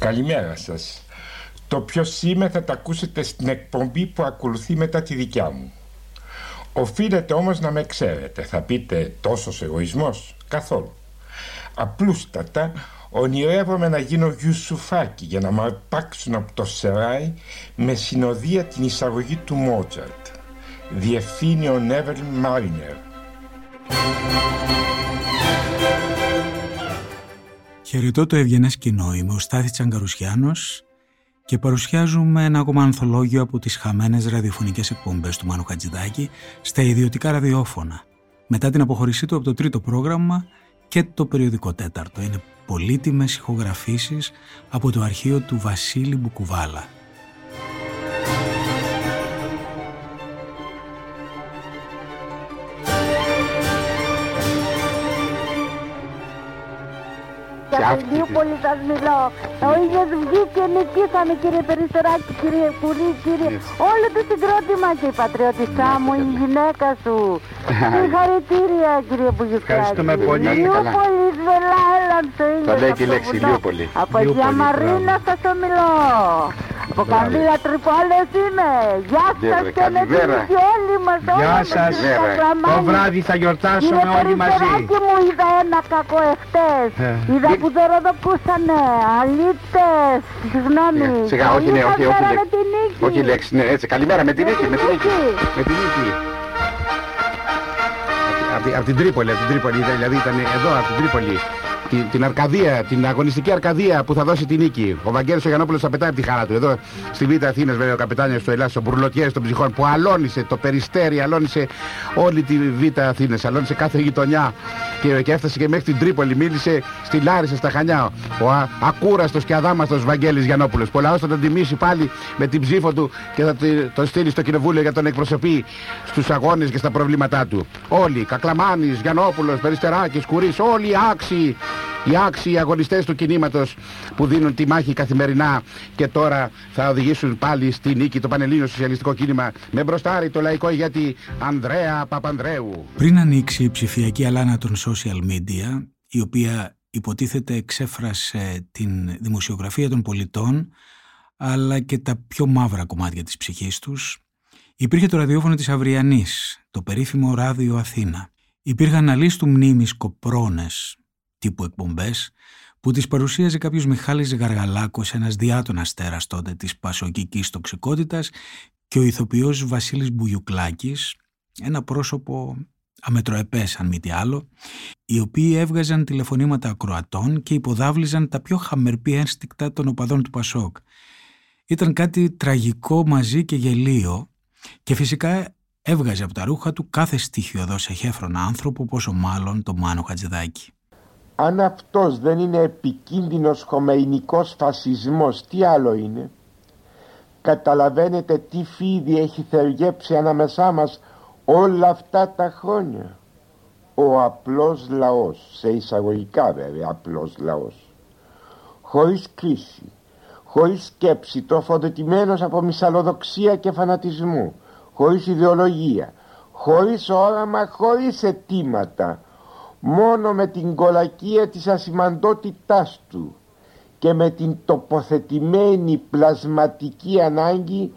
Καλημέρα σας. Το ποιος είμαι θα τα ακούσετε στην εκπομπή που ακολουθεί μετά τη δικιά μου. Οφείλετε όμως να με ξέρετε. Θα πείτε τόσος εγωισμός. Καθόλου. Απλούστατα ονειρεύομαι να γίνω Γιουσουφάκι για να με αρπάξουν από το Σεράι με συνοδεία την εισαγωγή του Μότζαρτ. Διευθύνει ο Νέβελ Μάρινερ. Χαιρετώ το ευγενές κοινό. Είμαι ο Στάθης Τσαγκαρουσιάνος και παρουσιάζουμε ένα ακόμα ανθολόγιο από τις χαμένες ραδιοφωνικές εκπομπές του Μάνου Χατζηδάκη στα ιδιωτικά ραδιόφωνα. Μετά την αποχωρησή του από το τρίτο πρόγραμμα και το περιοδικό τέταρτο. Είναι πολύτιμες ηχογραφήσεις από το αρχείο του Βασίλη Μπουκουβάλα. Και από Λίουπολη σας μιλώ. Ο ίδιος βγήκε νικήσαμε κύριε Περιστεράκη, κύριε Κουρί, κύριε... Όλο το συγκρότημα και η πατριωτησά μου, η γυναίκα σου. Συγχαρητήρια κύριε Μπουγιουκάκη. Ευχαριστούμε πολύ. Λίουπολη, Βελά, έλαμψε. Το λέει και η λέξη Λίουπολη. Από Διαμαρίνα σας ομιλώ. Από Καμπύλα Τρυπόλες είμαι. Γεια σας και με την όλοι μας. Γεια σας. Το βράδυ θα γιορτάσουμε όλοι μαζί. Κύριε μου είδα ένα κακό εχθές. Είδα που δωροδοκούσανε. Αλήτες. Συγγνώμη. Σιγά, όχι, ναι, όχι, όχι. Όχι λέξη, ναι, έτσι. Καλημέρα με την νίκη. Με την νίκη. Με την νίκη. Από την Τρίπολη, από την Τρίπολη, δηλαδή ήταν εδώ, από την Τρίπολη την, την Αρκαδία, την αγωνιστική Αρκαδία που θα δώσει τη νίκη. Ο Βαγγέλης ο Γιαννόπουλος θα πετάει από τη χαρά του. Εδώ στη Β' Αθήνας βέβαια ο καπετάνιος του Ελλάδος, ο Μπουρλωτιές των ψυχών που αλώνησε το περιστέρι, αλώνησε όλη τη Β' Αθήνας, αλώνησε κάθε γειτονιά και, και έφτασε και μέχρι την Τρίπολη, μίλησε στη Λάρισα, στα Χανιά. Ο α, ακούραστος και αδάμαστος Βαγγέλης Γιαννόπουλος. Ο λαός θα τον τιμήσει πάλι με την ψήφο του και θα τον στείλει στο κοινοβούλιο για τον εκπροσωπεί στους αγώνες και στα προβλήματά του. Όλοι, Κακλαμάνης, Γιαννόπουλος, Περιστεράκης, Κουρίς, όλοι οι άξιοι οι άξιοι αγωνιστές του κινήματος που δίνουν τη μάχη καθημερινά και τώρα θα οδηγήσουν πάλι στη νίκη το Πανελλήνιο Σοσιαλιστικό Κίνημα με μπροστάρι το λαϊκό γιατί Ανδρέα Παπανδρέου. Πριν ανοίξει η ψηφιακή αλάνα των social media, η οποία υποτίθεται εξέφρασε την δημοσιογραφία των πολιτών αλλά και τα πιο μαύρα κομμάτια της ψυχής τους, υπήρχε το ραδιόφωνο της Αυριανής, το περίφημο Ράδιο Αθήνα. Υπήρχαν αλίστου μνήμης κοπρώνες τύπου εκπομπές που τις παρουσίαζε κάποιος Μιχάλης Γαργαλάκος, ένας διάτων αστέρας τότε της πασοκικής τοξικότητας και ο ηθοποιός Βασίλης Μπουγιουκλάκης, ένα πρόσωπο αμετροεπές αν μη τι άλλο, οι οποίοι έβγαζαν τηλεφωνήματα ακροατών και υποδάβλιζαν τα πιο χαμερπή ένστικτα των οπαδών του Πασόκ. Ήταν κάτι τραγικό μαζί και γελίο και φυσικά έβγαζε από τα ρούχα του κάθε στοιχειοδός εχέφρονα άνθρωπο πόσο μάλλον το Μάνο Χατζηδάκη. Αν αυτός δεν είναι επικίνδυνος χομεϊνικός φασισμός, τι άλλο είναι; Καταλαβαίνετε τι φίδι έχει θεργέψει ανάμεσά μας όλα αυτά τα χρόνια. Ο απλός λαός, σε εισαγωγικά βέβαια απλός λαός. Χωρίς κρίση, χωρίς σκέψη, τροφοδοτημένος από μυσαλλοδοξία και φανατισμού, χωρίς ιδεολογία, χωρίς όραμα, χωρίς αιτήματα, μόνο με την κολακία της ασημαντότητάς του και με την τοποθετημένη πλασματική ανάγκη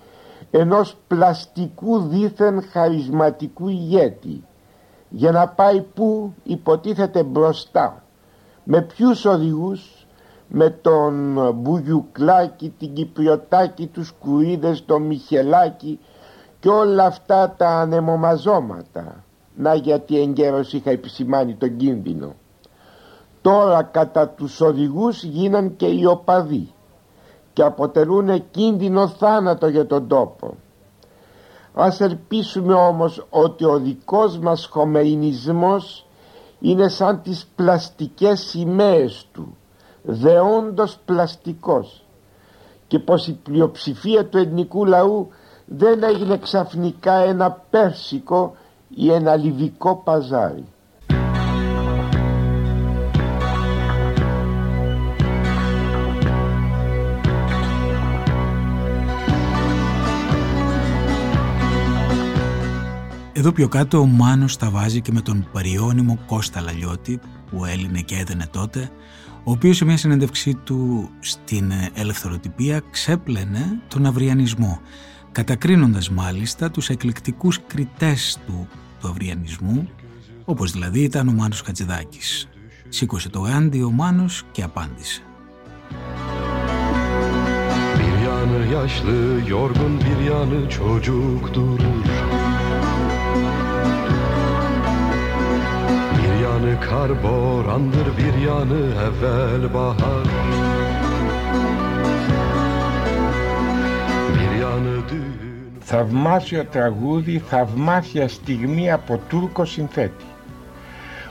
ενός πλαστικού δίθεν χαρισματικού ηγέτη. Για να πάει που υποτίθεται μπροστά. Με ποιους οδηγούς με τον Μπουγιουκλάκη, την Κυπριωτάκη, τους Κουρίδες, τον Μιχελάκη και όλα αυτά τα ανεμομαζώματα να γιατί εγκαίρως είχα επισημάνει τον κίνδυνο. Τώρα κατά τους οδηγούς γίναν και οι οπαδοί και αποτελούν κίνδυνο θάνατο για τον τόπο. Ας ελπίσουμε όμως ότι ο δικός μας χομεϊνισμός είναι σαν τις πλαστικές σημαίες του δεόντως πλαστικός. Και πως η πλειοψηφία του ελληνικού λαού δεν έγινε ξαφνικά ένα πέρσικο ή ένα λιβικό παζάρι. Εδώ πιο κάτω ο Μάνος τα βάζει και με τον παριώνυμο Κώστα Λαλιώτη που έλυνε και έδαινε τότε ο οποίος σε μια συνέντευξή του στην ελευθεροτυπία ξέπλαινε τον αυριανισμό, κατακρίνοντας μάλιστα τους εκλεκτικούς κριτές του, του αυριανισμού, όπως δηλαδή ήταν ο Μάνος Χατζηδάκης. Σήκωσε το γάντι ο Μάνος και απάντησε. yanı kar borandır bir yanı evvel bahar Θαυμάσιο τραγούδι, θαυμάσια στιγμή από Τούρκο συνθέτη.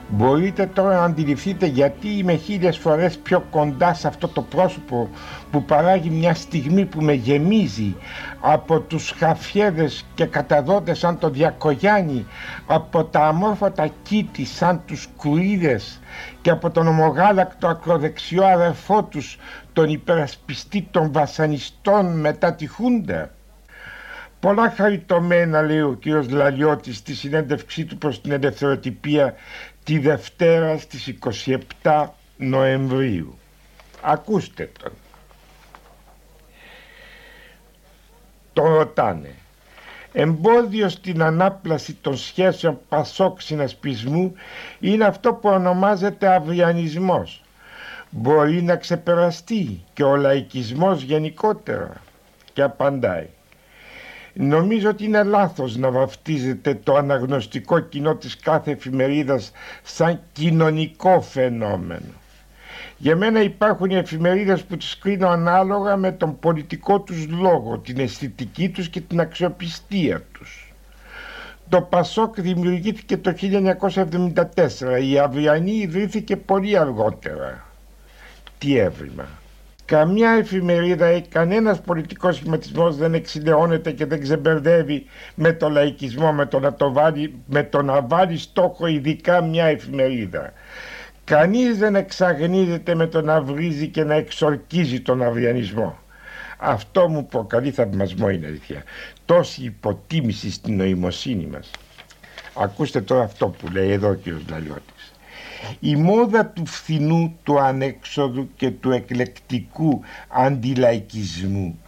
Μπορείτε τώρα να αντιληφθείτε γιατί είμαι χίλιες φορές πιο κοντά σε αυτό το πρόσωπο που παράγει μια στιγμή που με γεμίζει από τους χαφιέδες και καταδότες σαν το Διακογιάννη από τα αμόρφωτα κήτη σαν τους κουρίδες και από τον ομογάλακτο ακροδεξιό αδερφό τους τον υπερασπιστή των βασανιστών μετά τη Χούντα. Πολλά χαριτωμένα λέει ο κύριος Λαλιώτης στη συνέντευξή του προς την ελευθεροτυπία τη Δευτέρα στις 27 Νοεμβρίου. Ακούστε τον. Το ρωτάνε. Εμπόδιο στην ανάπλαση των σχέσεων πασόκ συνασπισμού είναι αυτό που ονομάζεται αυριανισμός. Μπορεί να ξεπεραστεί και ο λαϊκισμός γενικότερα. Και απαντάει. Νομίζω ότι είναι λάθος να βαφτίζεται το αναγνωστικό κοινό της κάθε εφημερίδας σαν κοινωνικό φαινόμενο. Για μένα υπάρχουν οι εφημερίδες που τις κρίνω ανάλογα με τον πολιτικό τους λόγο, την αισθητική τους και την αξιοπιστία τους. Το Πασόκ δημιουργήθηκε το 1974, η Αυριανή ιδρύθηκε πολύ αργότερα. Τι έβριμα. Καμιά εφημερίδα ή κανένας πολιτικός σχηματισμός δεν εξηλαιώνεται και δεν ξεμπερδεύει με το λαϊκισμό, με το να, το βάλει, με το να βάλει στόχο ειδικά μια εφημερίδα. Κανείς δεν εξαγνίζεται με το να βρίζει και να εξορκίζει τον αυριανισμό. Αυτό μου προκαλεί θαυμασμό είναι αλήθεια. Τόση υποτίμηση στην νοημοσύνη μας. Ακούστε τώρα αυτό που λέει εδώ ο κ. Λαλιώτης. Η μόδα του φθηνού, του ανέξοδου και του εκλεκτικού αντιλαϊκισμού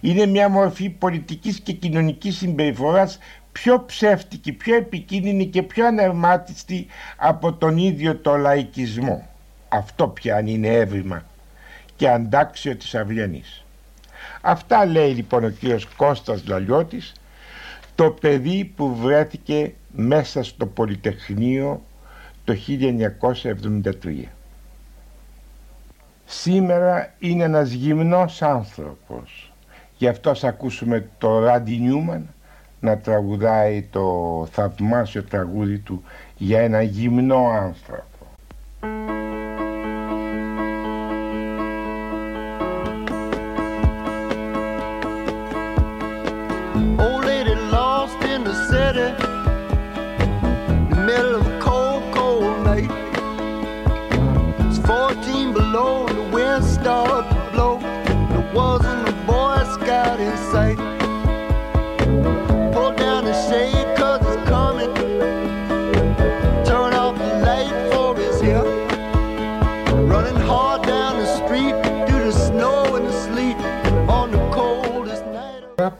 είναι μια μορφή πολιτικής και κοινωνικής συμπεριφοράς πιο ψεύτικη, πιο επικίνδυνη και πιο ανερμάτιστη από τον ίδιο το λαϊκισμό. Αυτό πια είναι έβριμα και αντάξιο της Αυγιανής. Αυτά λέει λοιπόν ο κύριος Κώστας Λαλιώτης, το παιδί που βρέθηκε μέσα στο Πολυτεχνείο το 1973. Σήμερα είναι ένας γυμνός άνθρωπος. Γι' αυτό θα ακούσουμε το Ράντι Νιούμαν να τραγουδάει το θαυμάσιο τραγούδι του για ένα γυμνό άνθρωπο.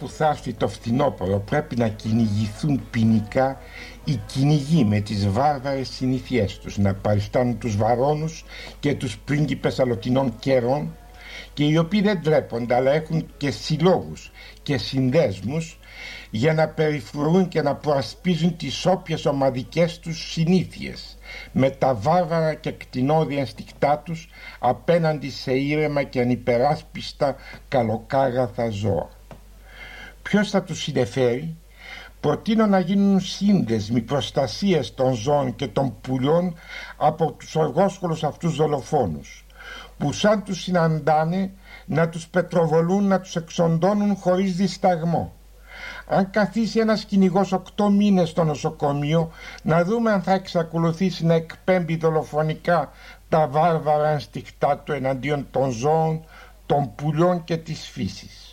που θα έρθει το φθινόπωρο πρέπει να κυνηγηθούν ποινικά οι κυνηγοί με τις βάρβαρες συνήθειές τους να παριστάνουν τους βαρόνους και τους πρίγκιπες αλωτινών καιρών και οι οποίοι δεν τρέπονται αλλά έχουν και συλλόγους και συνδέσμους για να περιφρουρούν και να προασπίζουν τις όποιες ομαδικές τους συνήθειες με τα βάρβαρα και κτηνόδια ενστικτά τους απέναντι σε ήρεμα και ανυπεράσπιστα καλοκάγαθα ζώα. Ποιος θα τους συνεφέρει; Προτείνω να γίνουν σύνδεσμοι προστασίες των ζώων και των πουλιών από τους οργόσχολους αυτούς δολοφόνους που σαν τους συναντάνε να τους πετροβολούν, να τους εξοντώνουν χωρίς δισταγμό. Αν καθίσει ένας κυνηγός οκτώ μήνες στο νοσοκομείο να δούμε αν θα εξακολουθήσει να εκπέμπει δολοφονικά τα βάρβαρα ενστικτά του εναντίον των ζώων, των πουλιών και της φύσης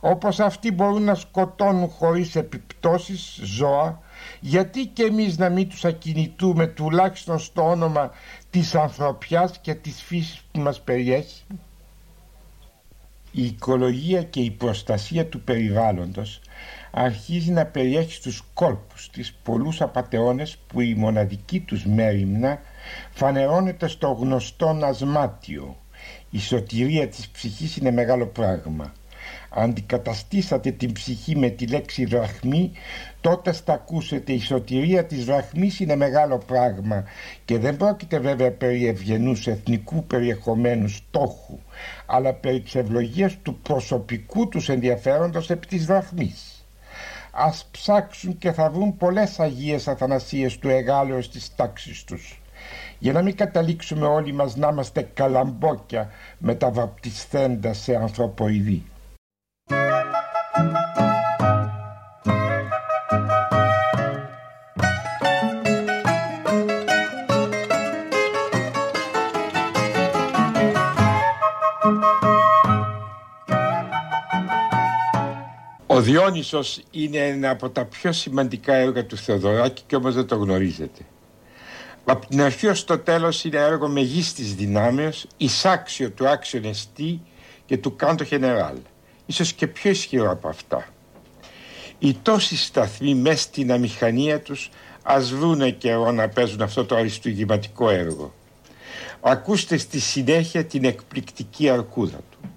όπως αυτοί μπορούν να σκοτώνουν χωρίς επιπτώσεις ζώα γιατί και εμείς να μην τους ακινητούμε τουλάχιστον στο όνομα της ανθρωπιάς και της φύσης που μας περιέχει; Η οικολογία και η προστασία του περιβάλλοντος αρχίζει να περιέχει στους κόλπους της πολλούς απατεώνες που η μοναδική τους μέρημνα φανερώνεται στο γνωστό ασμάτιο. Η σωτηρία της ψυχής είναι μεγάλο πράγμα. Αντικαταστήσατε την ψυχή με τη λέξη δραχμή τότε θα ακούσετε η σωτηρία της δραχμής είναι μεγάλο πράγμα. Και δεν πρόκειται βέβαια περί ευγενούς εθνικού περιεχομένου στόχου αλλά περί της ευλογίας του προσωπικού τους ενδιαφέροντος επί της δραχμής ας ψάξουν και θα βρουν πολλές Αγίες Αθανασίες του εγάλεως της τάξης τους. Για να μην καταλήξουμε όλοι μας να είμαστε καλαμπόκια μεταβαπτισθέντα σε ανθρωποειδή. Διόνυσος είναι ένα από τα πιο σημαντικά έργα του Θεοδωράκη και όμως δεν το γνωρίζετε. Από την αρχή ως το τέλος είναι έργο μεγίστης δυνάμεως, εισάξιο του άξιον εστί και του κάντο γενεράλ. Ίσως και πιο ισχυρό από αυτά. Οι τόσοι σταθμοί μέσα στην αμηχανία τους ας βρούνε καιρό να παίζουν αυτό το αριστουργηματικό έργο. Ακούστε στη συνέχεια την εκπληκτική αρκούδα του.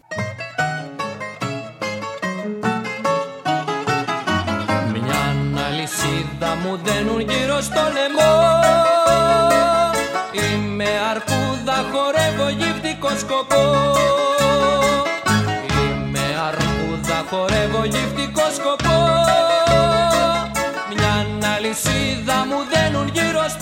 Μου δένουν γύρω στο λαιμό. Είμαι αρκούδα, χορεύω γυφτικό σκοπό. Είμαι αρκούδα, χορεύω γυφτικό σκοπό. Μια αλυσίδα μου δένουν γύρω στο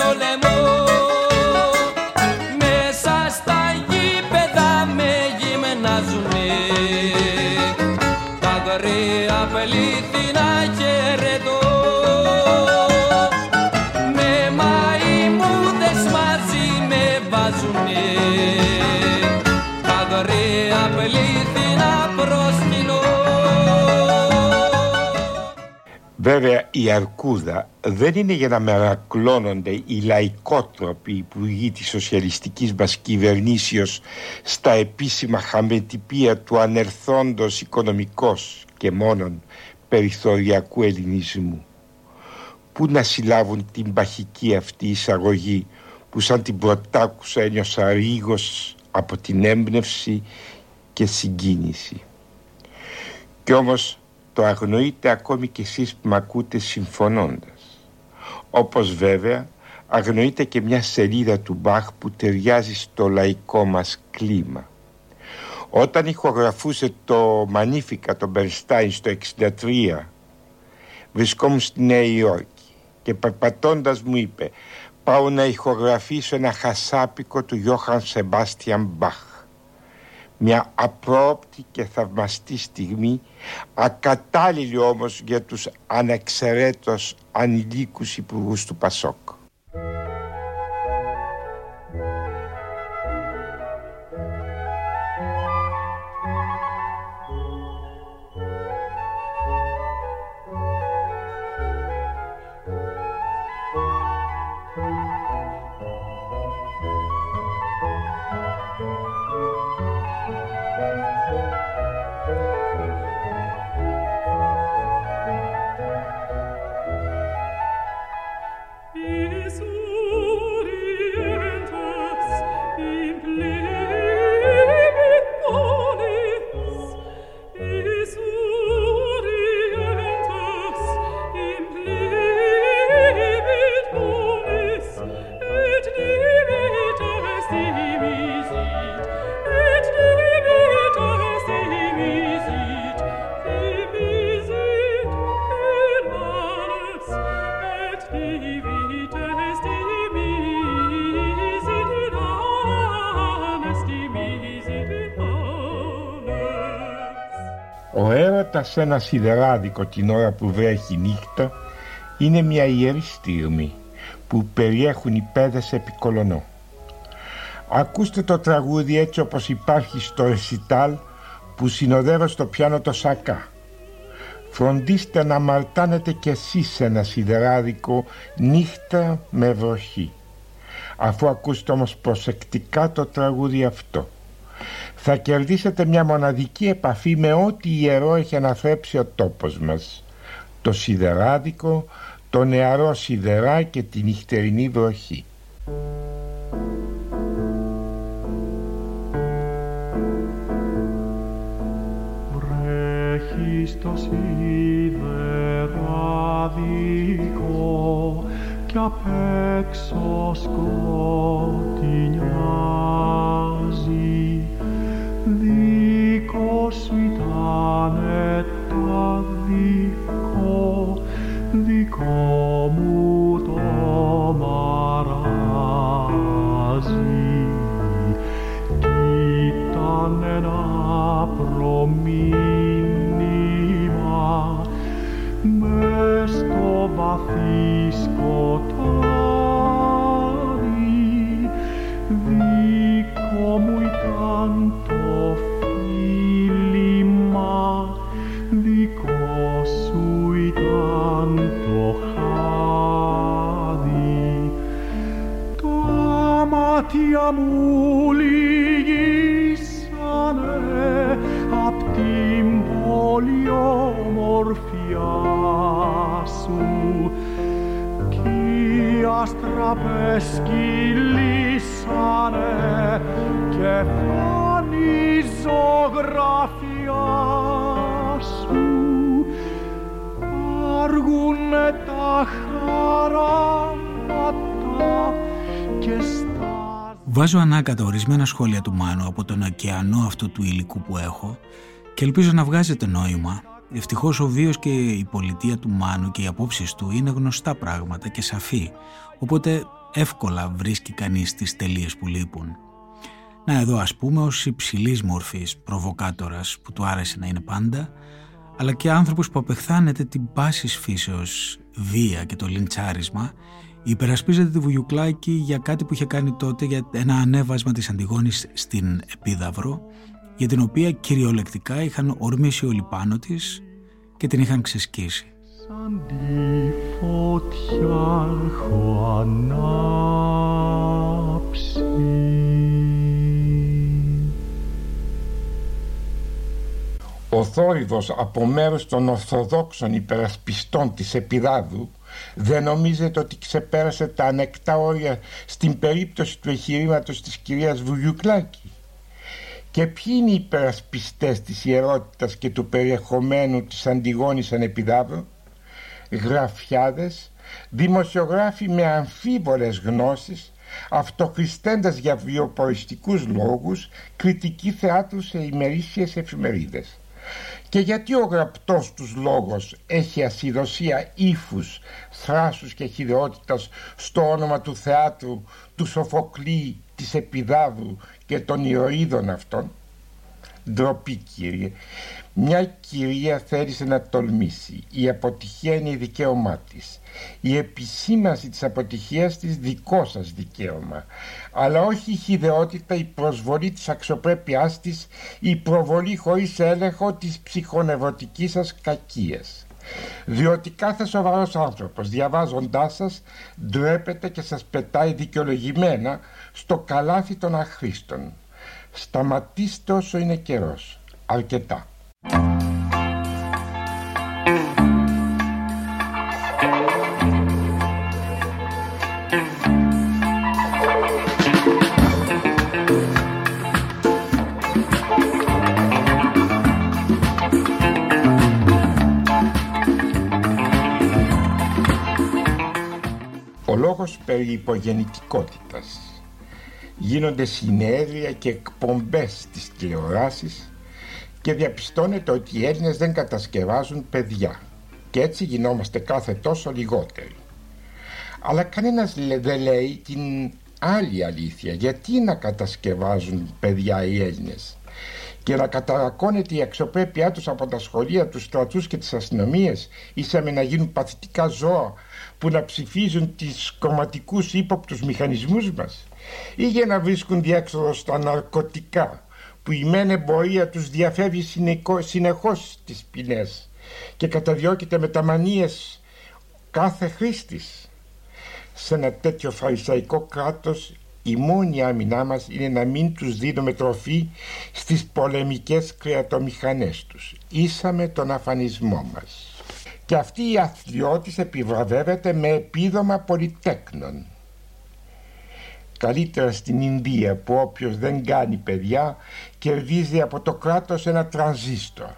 Βέβαια η αρκούδα δεν είναι για να μερακλώνονται οι λαϊκότροποι υπουργοί της σοσιαλιστικής μας κυβερνήσεως στα επίσημα χαμετυπία του ανερθόντος οικονομικός και μόνον περιθωριακού ελληνισμού. Πού να συλλάβουν την παχική αυτή εισαγωγή που σαν την πρωτάκουσα ένιωσα ρίγος από την έμπνευση και συγκίνηση. Κι όμως το αγνοείτε ακόμη κι εσείς που με ακούτε συμφωνώντας. Όπως βέβαια αγνοείτε και μια σελίδα του Μπαχ που ταιριάζει στο λαϊκό μας κλίμα. Όταν ηχογραφούσε το Μανίφικα τον Μπερστάιν στο 63 βρισκόμουν στη Νέα Υόρκη και περπατώντας μου είπε πάω να ηχογραφήσω ένα χασάπικο του Γιώχαν Σεμπάστιαν Μπαχ μια απρόπτη και θαυμαστή στιγμή ακατάλληλη όμως για τους ανεξαιρέτως ανηλίκους υπουργούς του Πασόκ. Σε ένα σιδεράδικο την ώρα που βρέχει νύχτα είναι μια ιερή στιγμή που περιέχουν οι πέδες επί κολονό. Ακούστε το τραγούδι έτσι όπως υπάρχει στο ρεσιτάλ που συνοδεύω στο πιάνο το σακά. Φροντίστε να μαρτάνετε κι εσείς σε ένα σιδεράδικο νύχτα με βροχή. Αφού ακούσετε όμως προσεκτικά το τραγούδι αυτό θα κερδίσετε μια μοναδική επαφή με ό,τι ιερό έχει αναθρέψει ο τόπος μας το σιδεράδικο, το νεαρό σιδερά και τη νυχτερινή βροχή. Βρέχει στο σιδεράδικο κι απ' έξω σκοτεινιάζει δικό σου ήτανε το δικό, δικό μου το μαράζι. Κι ήταν ένα προμήνυμα μες στο βαθύ σκοτάδι στα Βάζω ανάκατα ορισμένα σχόλια του Μάνου από τον ωκεανό αυτού του υλικού που έχω και ελπίζω να βγάζετε νόημα. Ευτυχώς ο βίος και η πολιτεία του Μάνου και οι απόψεις του είναι γνωστά πράγματα και σαφή, οπότε εύκολα βρίσκει κανείς τις τελείες που λείπουν. Να εδώ ας πούμε ως υψηλής μορφής προβοκάτορας που του άρεσε να είναι πάντα, αλλά και άνθρωπος που απεχθάνεται την πάσης φύσεως βία και το λιντσάρισμα, υπερασπίζεται τη Βουγιουκλάκη για κάτι που είχε κάνει τότε για ένα ανέβασμα της Αντιγόνης στην Επίδαυρο, για την οποία κυριολεκτικά είχαν ορμήσει όλοι πάνω της και την είχαν ξεσκίσει. σαν τη φωτιά έχω ανάψει Ο θόρυβος από μέρους των Ορθοδόξων υπερασπιστών της Επιδάδου δεν νομίζετε ότι ξεπέρασε τα ανεκτά όρια στην περίπτωση του εγχειρήματος της κυρίας Βουγιουκλάκη; Και ποιοι είναι οι υπερασπιστές της ιερότητας και του περιεχομένου της Αντιγόνης Ανεπιδάβρου, γραφιάδες, δημοσιογράφοι με αμφίβολες γνώσεις, αυτοχριστέντας για βιοποριστικούς λόγους, κριτική θεάτρους σε ημερήσιες εφημερίδες. Και γιατί ο γραπτός τους λόγος έχει ασυδοσία ύφους, θράσους και χειδαιότητας στο όνομα του θεάτρου, του Σοφοκλή, της Επιδάδου και των ηρωίδων αυτών; Ντροπή κύριε. Μια κυρία θέλησε να τολμήσει. Η αποτυχία είναι η δικαίωμά της. Η επισήμαση της αποτυχίας της δικό σας δικαίωμα. Αλλά όχι η χιδεότητα, η προσβολή της αξιοπρέπειάς της, η προβολή χωρίς έλεγχο της ψυχονευρωτικής σας κακίας. Διότι κάθε σοβαρός άνθρωπος διαβάζοντάς σας ντρέπεται και σας πετάει δικαιολογημένα στο καλάθι των αχρήστων. Σταματήστε όσο είναι καιρός. Αρκετά. Ο λόγος περί υπογεννητικότητας. Γίνονται συνέδρια και εκπομπές στις τηλεοράσεις και διαπιστώνεται ότι οι Έλληνες δεν κατασκευάζουν παιδιά και έτσι γινόμαστε κάθε τόσο λιγότεροι. Αλλά κανένας λέ- δεν λέει την άλλη αλήθεια. Γιατί να κατασκευάζουν παιδιά οι Έλληνες; Και να καταρακώνεται η αξιοπρέπειά τους από τα σχολεία, τους στρατούς και τις αστυνομίες; Ήσαμε να γίνουν παθητικά ζώα που να ψηφίζουν τις κομματικούς ύποπτους μηχανισμούς μας; Ή για να βρίσκουν διέξοδο στα ναρκωτικά; Που η μεν εμπορία τους διαφεύγει συνεχώ- συνεχώς στις ποινές και καταδιώκεται με τα μανίες κάθε χρήστης. Σε ένα τέτοιο φαρισαϊκό κράτος η μόνη άμυνά μας είναι να μην τους δίνουμε τροφή στις πολεμικές κρεατομηχανές τους. Ήσαμε τον αφανισμό μας. Και αυτή η αθλιώτης επιβραβεύεται με επίδομα πολυτέκνων. Καλύτερα στην Ινδία που όποιος δεν κάνει παιδιά κερδίζει από το κράτος ένα τρανζίστορ.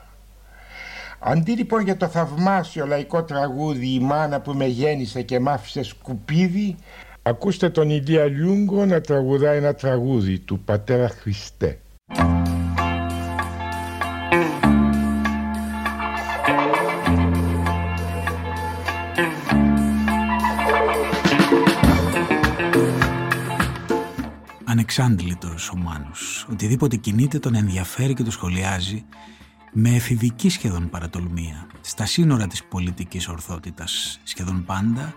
Αντί λοιπόν για το θαυμάσιο λαϊκό τραγούδι «Η μάνα που με γέννησε και μ' άφησε σκουπίδι» ακούστε τον Ηλία Λιούγκο να τραγουδάει ένα τραγούδι του Πατέρα Χριστέ. Ανεξάντλητος ο Μάνος. Οτιδήποτε κινείται τον ενδιαφέρει και το σχολιάζει με εφηβική σχεδόν παρατολμία, στα σύνορα της πολιτικής ορθότητας, σχεδόν πάντα,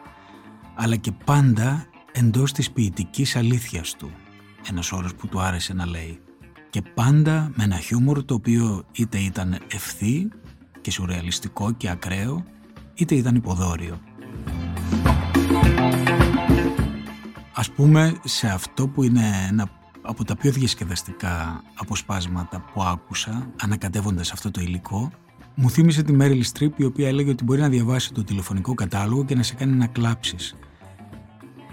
αλλά και πάντα εντός της ποιητικής αλήθειας του, ένας όρος που του άρεσε να λέει, και πάντα με ένα χιούμορ το οποίο είτε ήταν ευθύ και σουρεαλιστικό και ακραίο, είτε ήταν υποδόριο. Ας πούμε σε αυτό που είναι ένα από τα πιο διασκεδαστικά αποσπάσματα που άκουσα ανακατεύοντας αυτό το υλικό μου θύμισε τη Μέριλ Στριπ η οποία έλεγε ότι μπορεί να διαβάσει το τηλεφωνικό κατάλογο και να σε κάνει να κλάψεις.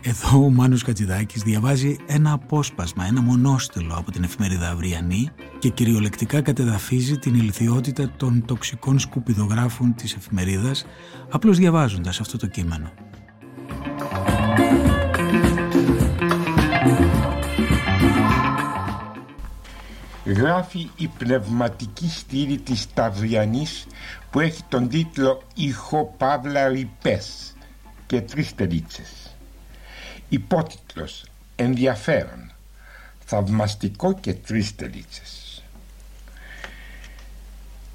Εδώ ο Μάνος Κατζηδάκης διαβάζει ένα απόσπασμα, ένα μονόστελο από την εφημερίδα Αυριανή και κυριολεκτικά κατεδαφίζει την ηλικιότητα των τοξικών σκουπιδογράφων της εφημερίδας απλώς διαβάζοντας αυτό το κείμενο. Γράφει η πνευματική στήλη της Ταυριανής που έχει τον τίτλο «Ηχο Παύλα Ριπές» και τρεις τελίτσες. Υπότιτλος «Ενδιαφέρον», θαυμαστικό και τρεις τελίτσες.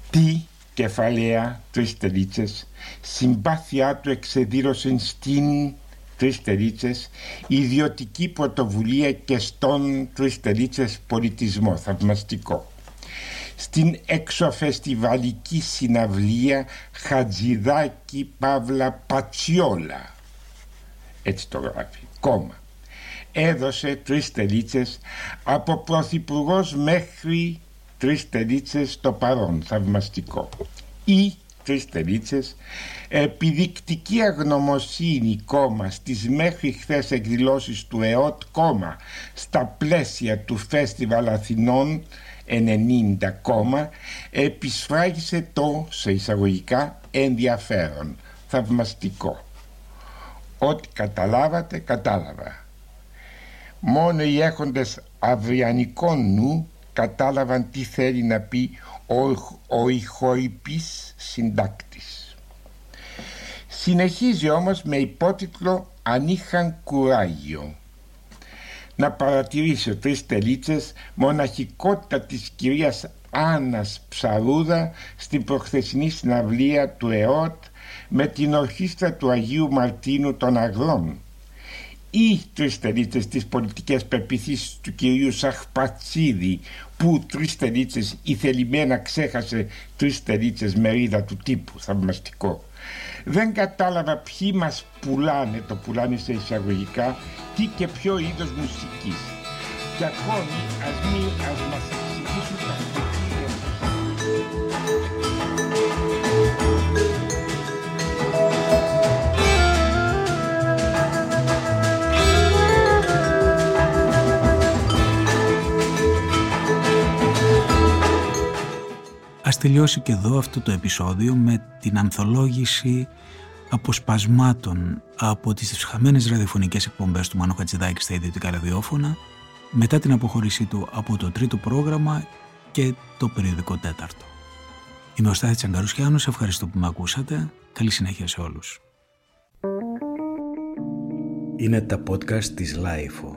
Τι κεφαλαία τρεις τελίτσες, συμπάθειά του εξεδήρωσε στην τρεις τελίτσες, ιδιωτική πρωτοβουλία και στον τρεις τελίτσες πολιτισμό, θαυμαστικό. Στην εξωφεστιβαλική συναυλία Χατζηδάκη Παύλα Πατσιόλα. Έτσι το γράφει. Κόμμα. Έδωσε τρεις τελίτσες από πρωθυπουργός μέχρι τρεις τελίτσες το παρόν. Θαυμαστικό. Ή τρεις τελίτσες επιδεικτική αγνωμοσύνη κόμμα στις μέχρι χθες εκδηλώσεις του ΕΟΤ κόμμα στα πλαίσια του Φέστιβαλ Αθηνών 90 κόμμα επισφράγισε το σε εισαγωγικά ενδιαφέρον θαυμαστικό ό,τι καταλάβατε κατάλαβα μόνο οι έχοντες αυριανικών νου κατάλαβαν τι θέλει να πει ο, ο ηχοϊπής συντάκτης. Συνεχίζει όμως με υπότιτλο «Αν είχαν κουράγιο» να παρατηρήσει τρεις τελίτσες μοναχικότητα της κυρίας Άννας Ψαρούδα στην προχθεσινή συναυλία του ΕΟΤ με την ορχήστρα του Αγίου Μαρτίνου των Αγλών ή τρεις τελίτσες τις πολιτικές πεπιθήσεις του κυρίου Σαχπατσίδη που τρεις τελίτσες η θελημένα ξέχασε τρεις τελίτσες μερίδα του τύπου θαυμαστικό δεν κατάλαβα ποιοι μας πουλάνε το πουλάνε σε εισαγωγικά τι και ποιο είδος μουσικής. Και ακόμη ας, μην, ας μας εξηγήσουν τα Ας τελειώσει και εδώ αυτό το επεισόδιο με την ανθολόγηση αποσπασμάτων από τις χαμένες ραδιοφωνικές εκπομπές του Μάνου Χατζιδάκι στα ιδιωτικά ραδιόφωνα μετά την αποχώρησή του από το τρίτο πρόγραμμα και το περιοδικό τέταρτο. Είμαι ο Στάθης Τσαγκαρουσιάνος, ευχαριστώ που με ακούσατε. Καλή συνέχεια σε όλους. Είναι τα podcast της LiFO.